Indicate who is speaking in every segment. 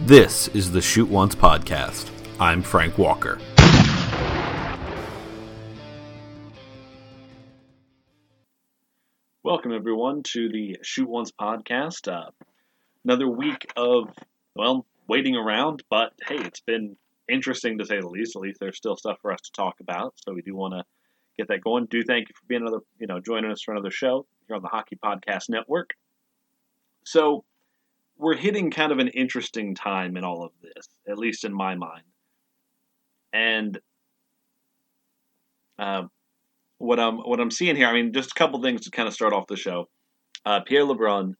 Speaker 1: This is the Shoot Once podcast. I'm Frank Walker.
Speaker 2: Welcome, everyone, to the Shoot Once podcast. Uh, another week of, well, waiting around, but hey, it's been interesting to say the least. At least there's still stuff for us to talk about, so we do want to get that going. Do thank you for being another, you know, joining us for another show here on the Hockey Podcast Network. So, we're hitting kind of an interesting time in all of this, at least in my mind. And uh, what I'm what I'm seeing here, I mean, just a couple things to kind of start off the show. Uh, Pierre LeBrun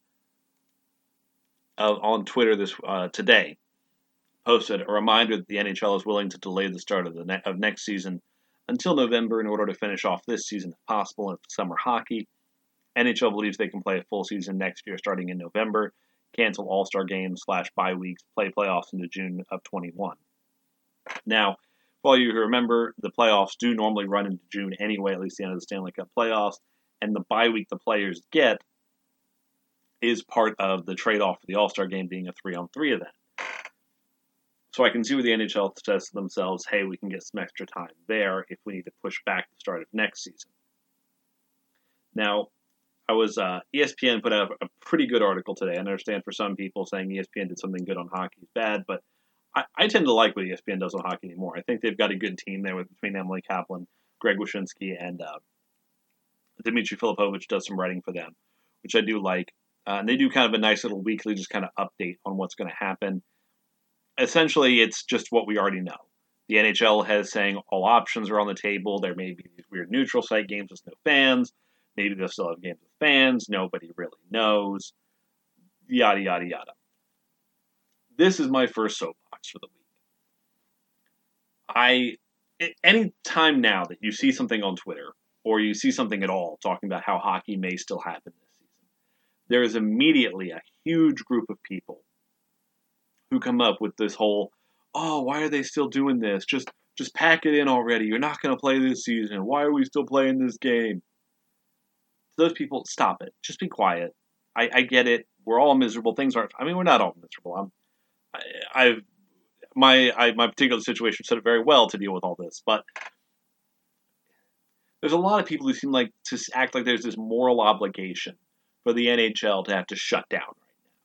Speaker 2: uh, on Twitter this uh, today posted a reminder that the NHL is willing to delay the start of the ne- of next season until November in order to finish off this season if possible in summer hockey. NHL believes they can play a full season next year starting in November, cancel All Star games slash bye weeks, play playoffs into June of 21. Now, for all you who remember, the playoffs do normally run into June anyway, at least the end of the Stanley Cup playoffs, and the bye week the players get is part of the trade off for the All Star game being a three on three event. So I can see where the NHL says to themselves, hey, we can get some extra time there if we need to push back the start of next season. Now, I was uh, ESPN put out a pretty good article today. I understand for some people saying ESPN did something good on hockey is bad, but I, I tend to like what ESPN does on hockey anymore. I think they've got a good team there with between Emily Kaplan, Greg Wyshynski, and uh, Dmitry Filipovic does some writing for them, which I do like. Uh, and they do kind of a nice little weekly, just kind of update on what's going to happen. Essentially, it's just what we already know. The NHL has saying all options are on the table. There may be these weird neutral site games with no fans. Maybe they'll still have games with fans. Nobody really knows. Yada, yada, yada. This is my first soapbox for the week. I, any time now that you see something on Twitter or you see something at all talking about how hockey may still happen this season, there is immediately a huge group of people who come up with this whole, oh, why are they still doing this? Just just pack it in already. You're not going to play this season. Why are we still playing this game? Those people, stop it. Just be quiet. I, I get it. We're all miserable. Things aren't. I mean, we're not all miserable. I'm. I, I've my I, my particular situation said it very well to deal with all this, but there's a lot of people who seem like to act like there's this moral obligation for the NHL to have to shut down right now,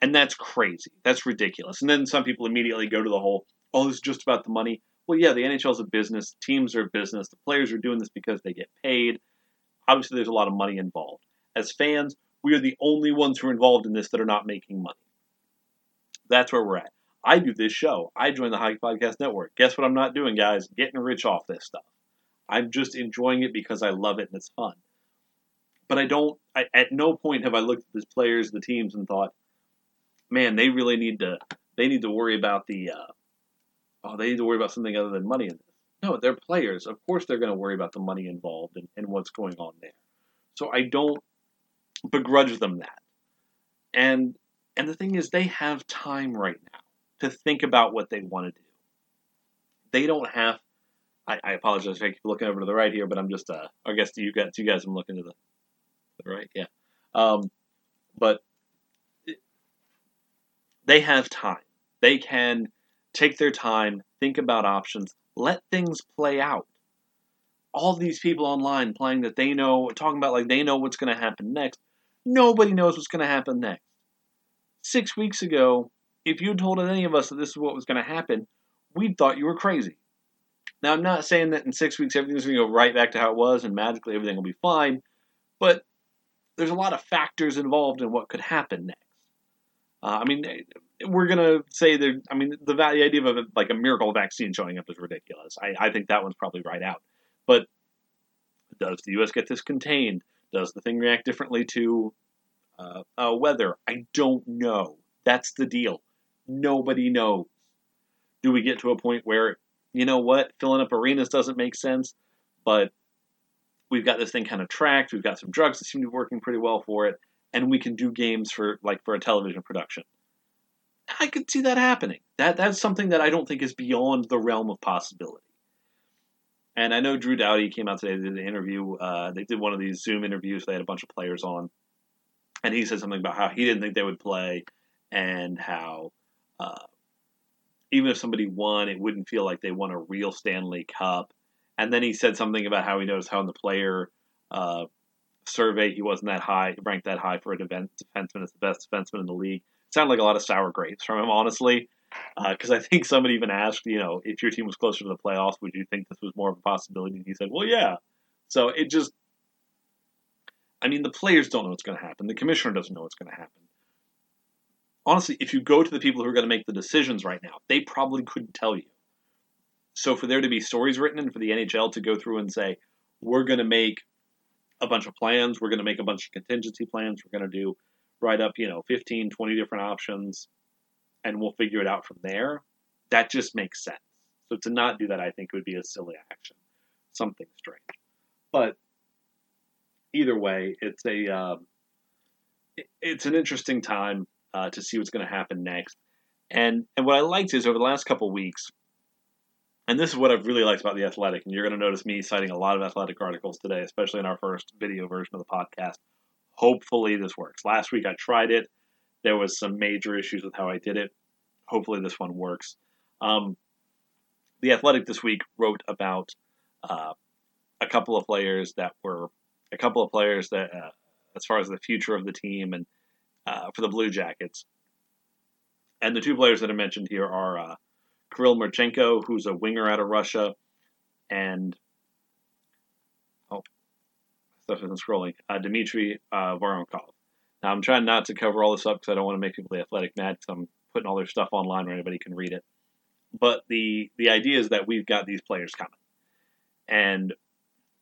Speaker 2: and that's crazy. That's ridiculous. And then some people immediately go to the whole, "Oh, this is just about the money." Well, yeah, the NHL is a business. Teams are a business. The players are doing this because they get paid. Obviously, there's a lot of money involved. As fans, we are the only ones who are involved in this that are not making money. That's where we're at. I do this show. I join the Hockey Podcast Network. Guess what I'm not doing, guys? Getting rich off this stuff. I'm just enjoying it because I love it and it's fun. But I don't. I, at no point have I looked at the players, the teams, and thought, "Man, they really need to. They need to worry about the. Uh, oh, they need to worry about something other than money in this." No, they're players. Of course, they're going to worry about the money involved and, and what's going on there. So I don't begrudge them that. And and the thing is, they have time right now to think about what they want to do. They don't have. I, I apologize I keep looking over to the right here, but I'm just. Uh, I guess you guys, you guys, I'm looking to the, the right. Yeah. Um, but they have time. They can take their time, think about options, let things play out. All these people online playing that they know, talking about like they know what's going to happen next. Nobody knows what's going to happen next. Six weeks ago, if you told any of us that this is what was going to happen, we'd thought you were crazy. Now, I'm not saying that in six weeks everything's going to go right back to how it was and magically everything will be fine, but there's a lot of factors involved in what could happen next. Uh, I mean, we're to say that, I mean, the, the idea of a, like a miracle vaccine showing up is ridiculous. I, I think that one's probably right out. But does the U.S. get this contained? Does the thing react differently to uh, uh, weather? I don't know. That's the deal. Nobody knows. Do we get to a point where, you know what, filling up arenas doesn't make sense, but we've got this thing kind of tracked. We've got some drugs that seem to be working pretty well for it, and we can do games for like for a television production. I could see that happening. That that's something that I don't think is beyond the realm of possibility. And I know Drew Doughty came out today. They did an interview. Uh, they did one of these Zoom interviews. They had a bunch of players on, and he said something about how he didn't think they would play, and how uh, even if somebody won, it wouldn't feel like they won a real Stanley Cup. And then he said something about how he noticed how in the player uh, survey he wasn't that high, ranked that high for a defenseman as the best defenseman in the league. Sounded like a lot of sour grapes from him, honestly. Because uh, I think somebody even asked, you know, if your team was closer to the playoffs, would you think this was more of a possibility? And he said, well, yeah. So it just, I mean, the players don't know what's going to happen. The commissioner doesn't know what's going to happen. Honestly, if you go to the people who are going to make the decisions right now, they probably couldn't tell you. So for there to be stories written and for the NHL to go through and say, we're going to make a bunch of plans, we're going to make a bunch of contingency plans, we're going to do write up, you know, 15, 20 different options, and we'll figure it out from there. That just makes sense. So to not do that, I think would be a silly action, something strange. But either way, it's a um, it's an interesting time uh, to see what's going to happen next. And and what I liked is over the last couple weeks, and this is what I've really liked about the Athletic, and you're going to notice me citing a lot of Athletic articles today, especially in our first video version of the podcast. Hopefully, this works. Last week I tried it. There was some major issues with how I did it. Hopefully, this one works. Um, the Athletic this week wrote about uh, a couple of players that were a couple of players that, uh, as far as the future of the team and uh, for the Blue Jackets. And the two players that I mentioned here are uh, Kirill Marchenko, who's a winger out of Russia, and oh, stuff isn't scrolling. Uh, Dmitry uh, Voronkov. Now I'm trying not to cover all this up because I don't want to make people the athletic mad. Because I'm putting all their stuff online where anybody can read it. But the the idea is that we've got these players coming, and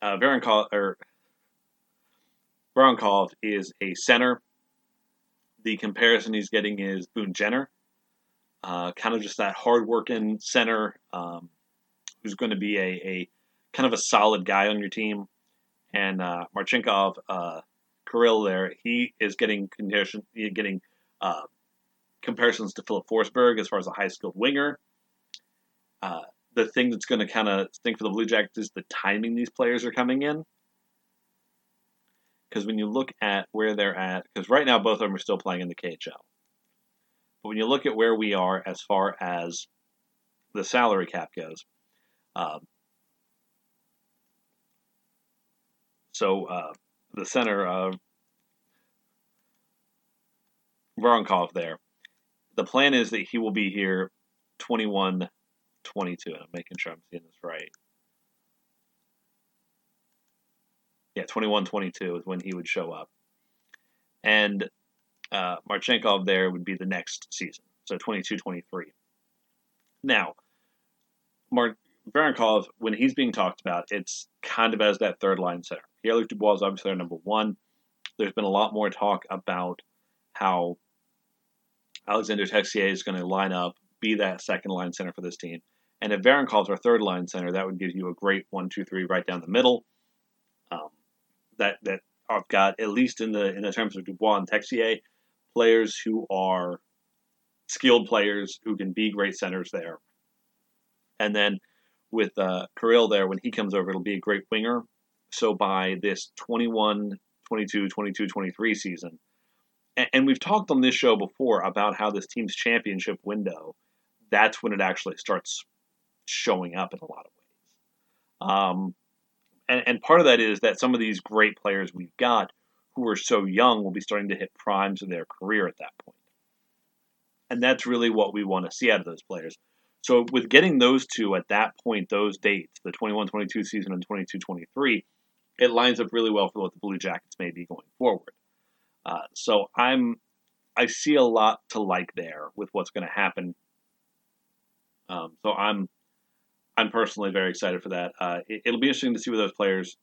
Speaker 2: uh, Voronkov or Voronkov is a center. The comparison he's getting is Boone Jenner, uh, kind of just that hard-working center um, who's going to be a, a, kind of a solid guy on your team. And uh, Marchenkov, uh, Kirill there, he is getting condition, getting uh, comparisons to Filip Forsberg as far as a high-skilled winger. Uh, the thing that's going to kind of stink for the Blue Jackets is the timing these players are coming in because when you look at where they're at, because right now both of them are still playing in the KHL. But when you look at where we are as far as the salary cap goes, um, so uh, the center of Voronkov there, the plan is that he will be here 21 22. And I'm making sure I'm seeing this right. yeah, 21 22 is when he would show up. And uh, Marchenkov there would be the next season, so 22 23. Now, Mark Voronkov, when he's being talked about, it's kind of as that third line center. Pierre Luc Dubois is obviously their number one. There's been a lot more talk about how Alexandre Texier is going to line up, be that second line center for this team. And if Voronkov's our third line center, that would give you a great one, two, three right down the middle. Um, that that I've got at least in the in the terms of Dubois and Texier, players who are skilled players who can be great centers there. And then with uh, Kirill there, when he comes over, it'll be a great winger. So by this 21, 22, 22, 23 season, and, and we've talked on this show before about how this team's championship window, that's when it actually starts showing up in a lot of ways. Um, and, and part of that is that some of these great players we've got who are so young will be starting to hit primes of their career at that point. And that's really what we want to see out of those players. So with getting those two at that point, those dates, the 21-22 season and 22-23, it lines up really well for what the Blue Jackets may be going forward. Uh, so I'm, I see a lot to like there with what's going to happen. Um, so I'm I'm personally very excited for that. Uh, it, will be interesting to see with those players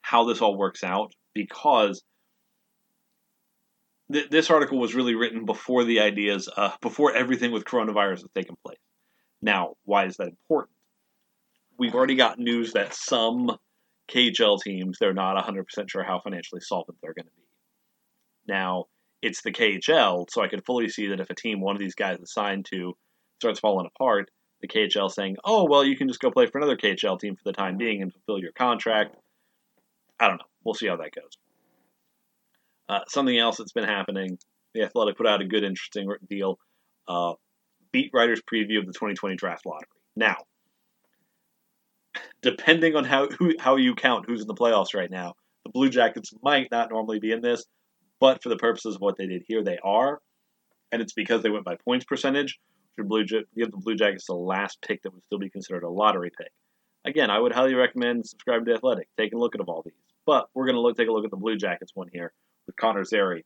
Speaker 2: how this all works out because th- this article was really written before the ideas, uh, before everything with coronavirus has taken place. Now, why is that important? We've already got news that some KHL teams, they're not 100% sure how financially solvent they're going to be. Now, it's the KHL, so I can fully see that if a team one of these guys is signed to starts falling apart, the KHL saying, "Oh, well, you can just go play for another KHL team for the time being and fulfill your contract." I don't know. We'll see how that goes. Uh, something else that's been happening: the Athletic put out a good, interesting deal. Uh, beat writer's preview of the 2020 draft lottery. Now, depending on how who, how you count who's in the playoffs right now, the Blue Jackets might not normally be in this, but for the purposes of what they did here, they are, and it's because they went by points percentage. Blue give the Blue Jackets the last pick that would still be considered a lottery pick. Again, I would highly recommend subscribing to Athletic, taking a look at all these. But we're going to look, take a look at the Blue Jackets one here with Connor Zary,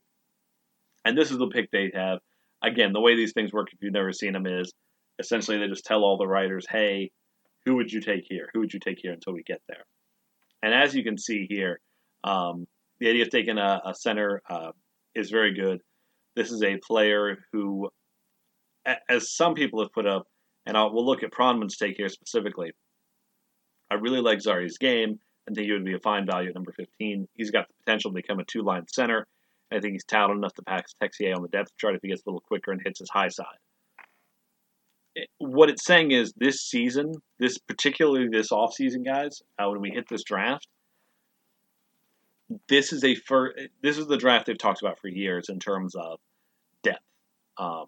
Speaker 2: and this is the pick they have. Again, the way these things work, if you've never seen them, is essentially they just tell all the writers, "Hey, who would you take here? Who would you take here until we get there?" And as you can see here, um, the idea of taking a, a center uh, is very good. This is a player who, as some people have put up, and I'll, we'll look at Pronman's take here specifically. I really like Zary's game and think he would be a fine value at number 15. He's got the potential to become a two line center. I think he's talented enough to pass Texier on the depth chart if he gets a little quicker and hits his high side. What it's saying is this season, this particularly this offseason, guys, uh, when we hit this draft, this is a fir- this is the draft they've talked about for years in terms of depth. Um,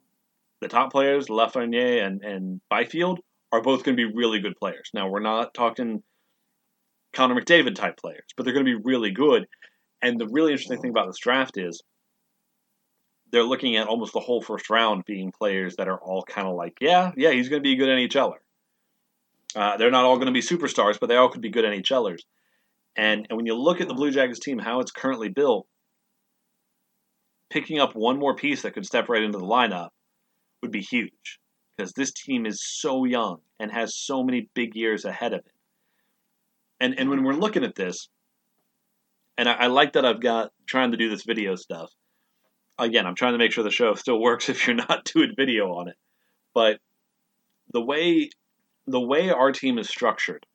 Speaker 2: the top players, Lafreniere and, and Byfield, are both going to be really good players. Now, we're not talking Connor McDavid type players, but they're going to be really good. And the really interesting thing about this draft is they're looking at almost the whole first round being players that are all kind of like, yeah, yeah, he's going to be a good NHLer. Uh, they're not all going to be superstars, but they all could be good NHLers. And, and when you look at the Blue Jackets team, how it's currently built, picking up one more piece that could step right into the lineup would be huge because this team is so young and has so many big years ahead of it. And and when we're looking at this, and I, I like that I've got trying to do this video stuff. Again, I'm trying to make sure the show still works if you're not doing video on it. But the way the way our team is structured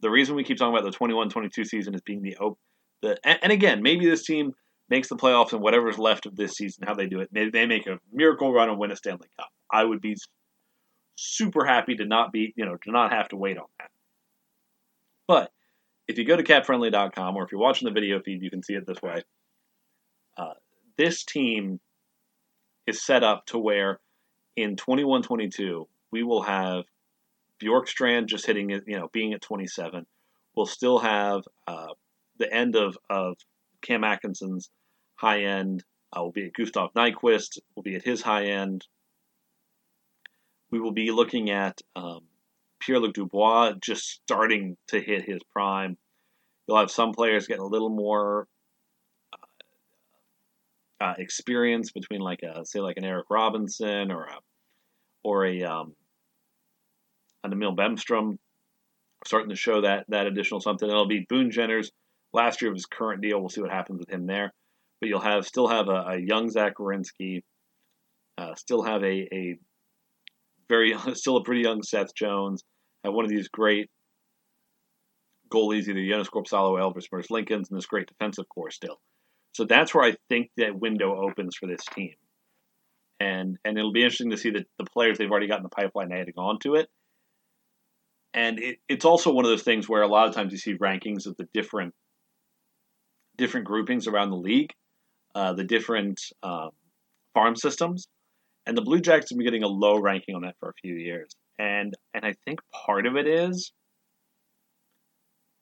Speaker 2: the reason we keep talking about the 21-22 season as being the hope. The and, and, again, maybe this team makes the playoffs and whatever's left of this season, how they do it, maybe they make a miracle run and win a Stanley Cup. I would be super happy to not be, you know, to not have to wait on that. But if you go to capfriendly.com or if you're watching the video feed, you can see it this way. Uh, this team is set up to where in 21 22, we will have Bjorkstrand just hitting it, you know, being at 27. We'll still have uh, the end of, of Cam Atkinson's high end. Uh, will be at Gustav Nyquist. We'll be at his high end. We will be looking at um, Pierre Luc Dubois just starting to hit his prime. You'll have some players getting a little more uh, uh, experience between, like a say, like an Eric Robinson or a or a um, and Emil Bemstrom starting to show that that additional something. It'll be Boone Jenner's last year of his current deal. We'll see what happens with him there. But you'll have still have a, a young Zach Werenski, uh, still have a, a very still a pretty young Seth Jones. One of these great goalies, either Joonas Korpisalo, Elvis Merzlikins, and this great defensive core still. So that's where I think that window opens for this team. And and it'll be interesting to see the, the players they've already got in the pipeline adding on to it and it, it's also one of those things where a lot of times you see rankings of the different different groupings around the league, uh, the different um, farm systems, and the Blue Jackets have been getting a low ranking on that for a few years, and and I think part of it is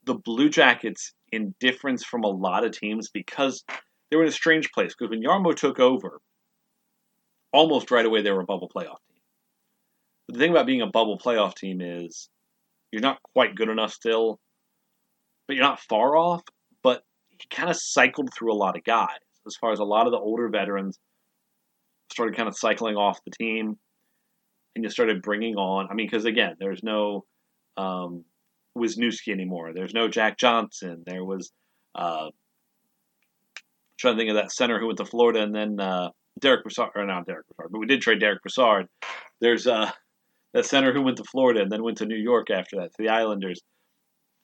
Speaker 2: the Blue Jackets in difference from a lot of teams because they were in a strange place because when Jarmo took over, almost right away they were a bubble playoff team. But the thing about being a bubble playoff team is you're not quite good enough still, but you're not far off. But he kind of cycled through a lot of guys as far as a lot of the older veterans started kind of cycling off the team and you started bringing on. I mean, because again, there's no um, Wisniewski anymore. There's no Jack Johnson. There was uh, trying to think of that center who went to Florida, and then uh, Derek Brassard, or not Derek Brassard, but we did trade Derek Brassard. There's uh, that center who went to Florida and then went to New York after that to the Islanders.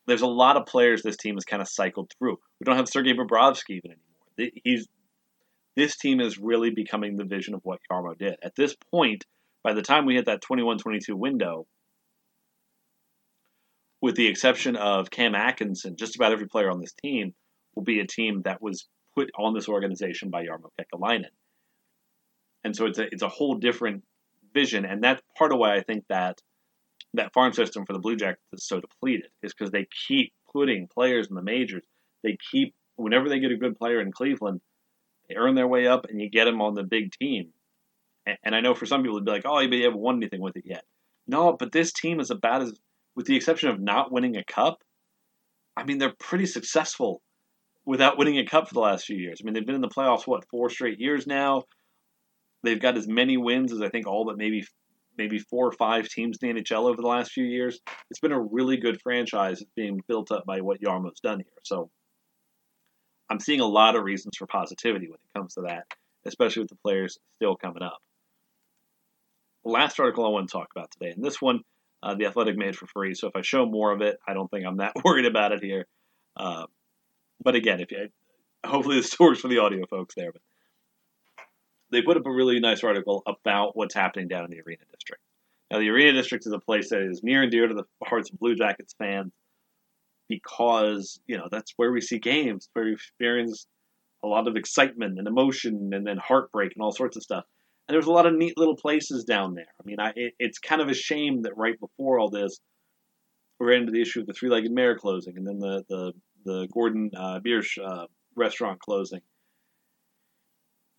Speaker 2: There's a lot of players this team has kind of cycled through. We don't have Sergei Bobrovsky even anymore. He's this team is really becoming the vision of what Jarmo did. At this point, by the time we hit that 21-22 window, with the exception of Cam Atkinson, just about every player on this team will be a team that was put on this organization by Jarmo Kekalainen. And so it's a it's a whole different vision, and that's part of why I think that that farm system for the Blue Jackets is so depleted, is because they keep putting players in the majors. They keep whenever they get a good player in Cleveland, they earn their way up, and you get them on the big team. And, I know for some people it'd be like, oh, you haven't won anything with it yet. No, but this team is about as, with the exception of not winning a cup. I mean, they're pretty successful without winning a cup for the last few years. I mean, they've been in the playoffs what four straight years now. They've got as many wins as I think all but maybe maybe four or five teams in the NHL over the last few years. It's been a really good franchise being built up by what Jarmo's done here. So I'm seeing a lot of reasons for positivity when it comes to that, especially with the players still coming up. Last article I want to talk about today, and this one uh, the Athletic made for free. So if I show more of it, I don't think I'm that worried about it here. Uh, but again, if you, hopefully the story's for the audio folks there, but they put up a really nice article about what's happening down in the Arena District. Now, the Arena District is a place that is near and dear to the hearts of Blue Jackets fans because you know that's where we see games, where we experience a lot of excitement and emotion, and then heartbreak and all sorts of stuff. And there's a lot of neat little places down there. I mean, I, it, it's kind of a shame that right before all this, we ran into the issue of the Three-Legged Mare closing, and then the the the Gordon uh, Biersch uh, restaurant closing.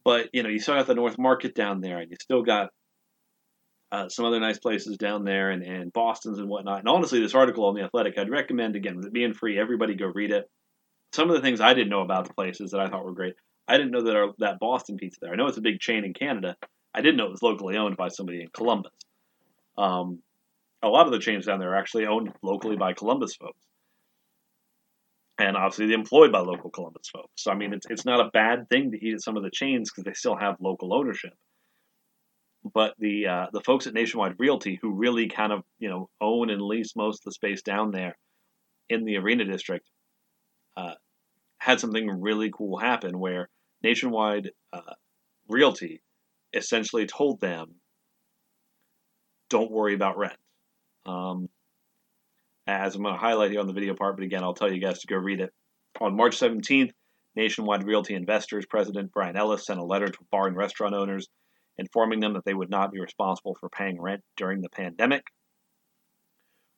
Speaker 2: But you know, you still got the North Market down there, and you still got uh, some other nice places down there, and, and Boston's and whatnot. And honestly, this article on the Athletic, I'd recommend again with it being free, everybody go read it. Some of the things I didn't know about the places that I thought were great. I didn't know that our, that Boston pizza there. I know it's a big chain in Canada. I didn't know it was locally owned by somebody in Columbus. Um, a lot of the chains down there are actually owned locally by Columbus folks and obviously they're employed by local Columbus folks. So I mean, it's it's not a bad thing to eat at some of the chains because they still have local ownership. But the uh, the folks at Nationwide Realty, who really kind of you know own and lease most of the space down there in the Arena District, uh, had something really cool happen where Nationwide uh, Realty essentially told them, "Don't worry about rent." Um, as I'm going to highlight here on the video part, but again, I'll tell you guys to go read it. On March 17th, Nationwide Realty Investors President Brian Ellis sent a letter to bar and restaurant owners informing them that they would not be responsible for paying rent during the pandemic.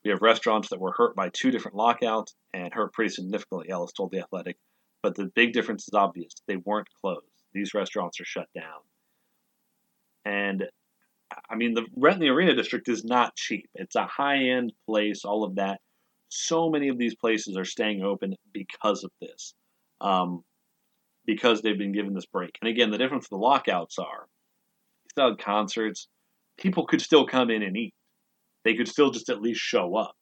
Speaker 2: We have restaurants that were hurt by two different lockouts and hurt pretty significantly, Ellis told The Athletic. But the big difference is obvious. They weren't closed. These restaurants are shut down. And I mean, the rent in the arena district is not cheap. It's a high end place, all of that. So many of these places are staying open because of this, um, because they've been given this break. And again, the difference with the lockouts are still had concerts, people could still come in and eat. They could still just at least show up.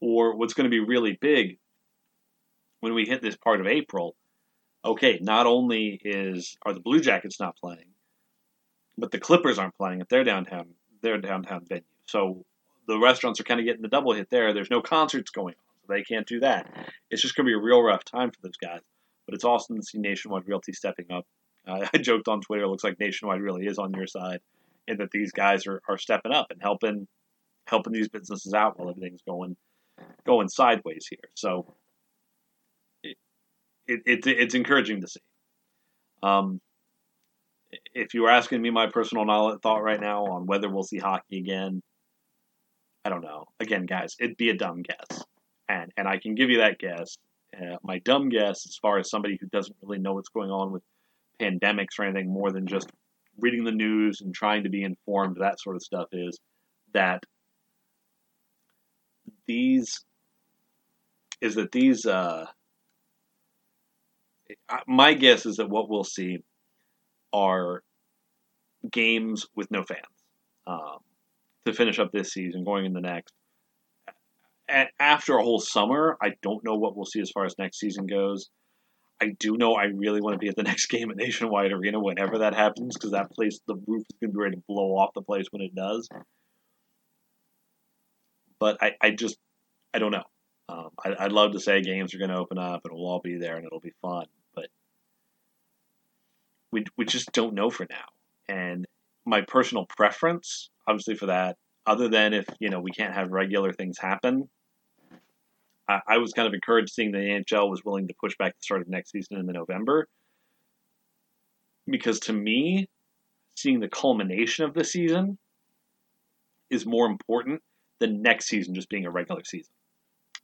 Speaker 2: Or what's going to be really big when we hit this part of April, okay, not only is are the Blue Jackets not playing, but the Clippers aren't playing at their downtown their downtown venue. So the restaurants are kind of getting the double hit there. There's no concerts going on, so they can't do that. It's just going to be a real rough time for those guys. But it's awesome to see Nationwide Realty stepping up. Uh, I joked on Twitter, it looks like Nationwide really is on your side, and that these guys are, are stepping up and helping helping these businesses out while everything's going going sideways here. So it, it, it it's encouraging to see. Um, if you were asking me my personal knowledge, thought right now on whether we'll see hockey again, I don't know. Again, guys, it'd be a dumb guess, and and I can give you that guess. Uh, my dumb guess, as far as somebody who doesn't really know what's going on with pandemics or anything more than just reading the news and trying to be informed, that sort of stuff, is that these is that these. Uh, my guess is that what we'll see are games with no fans um, to finish up this season, going in the next. And after a whole summer, I don't know what we'll see as far as next season goes. I do know I really want to be at the next game at Nationwide Arena whenever that happens because that place, the roof is going to be ready to blow off the place when it does. But I, I just, I don't know. Um, I, would love to say games are going to open up and we'll all be there and it'll be fun we we just don't know for now. And my personal preference, obviously, for that, other than if you know we can't have regular things happen, I, I was kind of encouraged seeing the NHL was willing to push back the start of next season in the November, because to me, seeing the culmination of the season is more important than next season just being a regular season.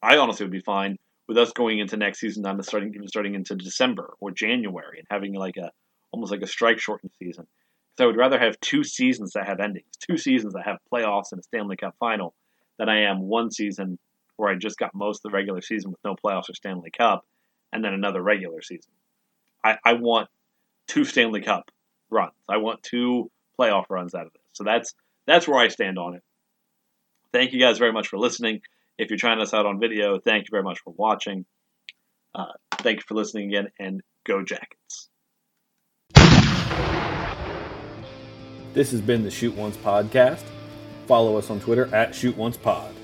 Speaker 2: I honestly would be fine with us going into next season, not starting even starting into December or January and having like a almost like a strike shortened season. Because I would rather have two seasons that have endings, two seasons that have playoffs and a Stanley Cup final, than I am one season where I just got most of the regular season with no playoffs or Stanley Cup, and then another regular season. I, I want two Stanley Cup runs. I want two playoff runs out of this. So that's that's where I stand on it. Thank you guys very much for listening. If you're trying us out on video, thank you very much for watching. Uh, thank you for listening again, and go Jackets.
Speaker 1: This has been the Shoot Once podcast. Follow us on Twitter at Shoot Once Pod.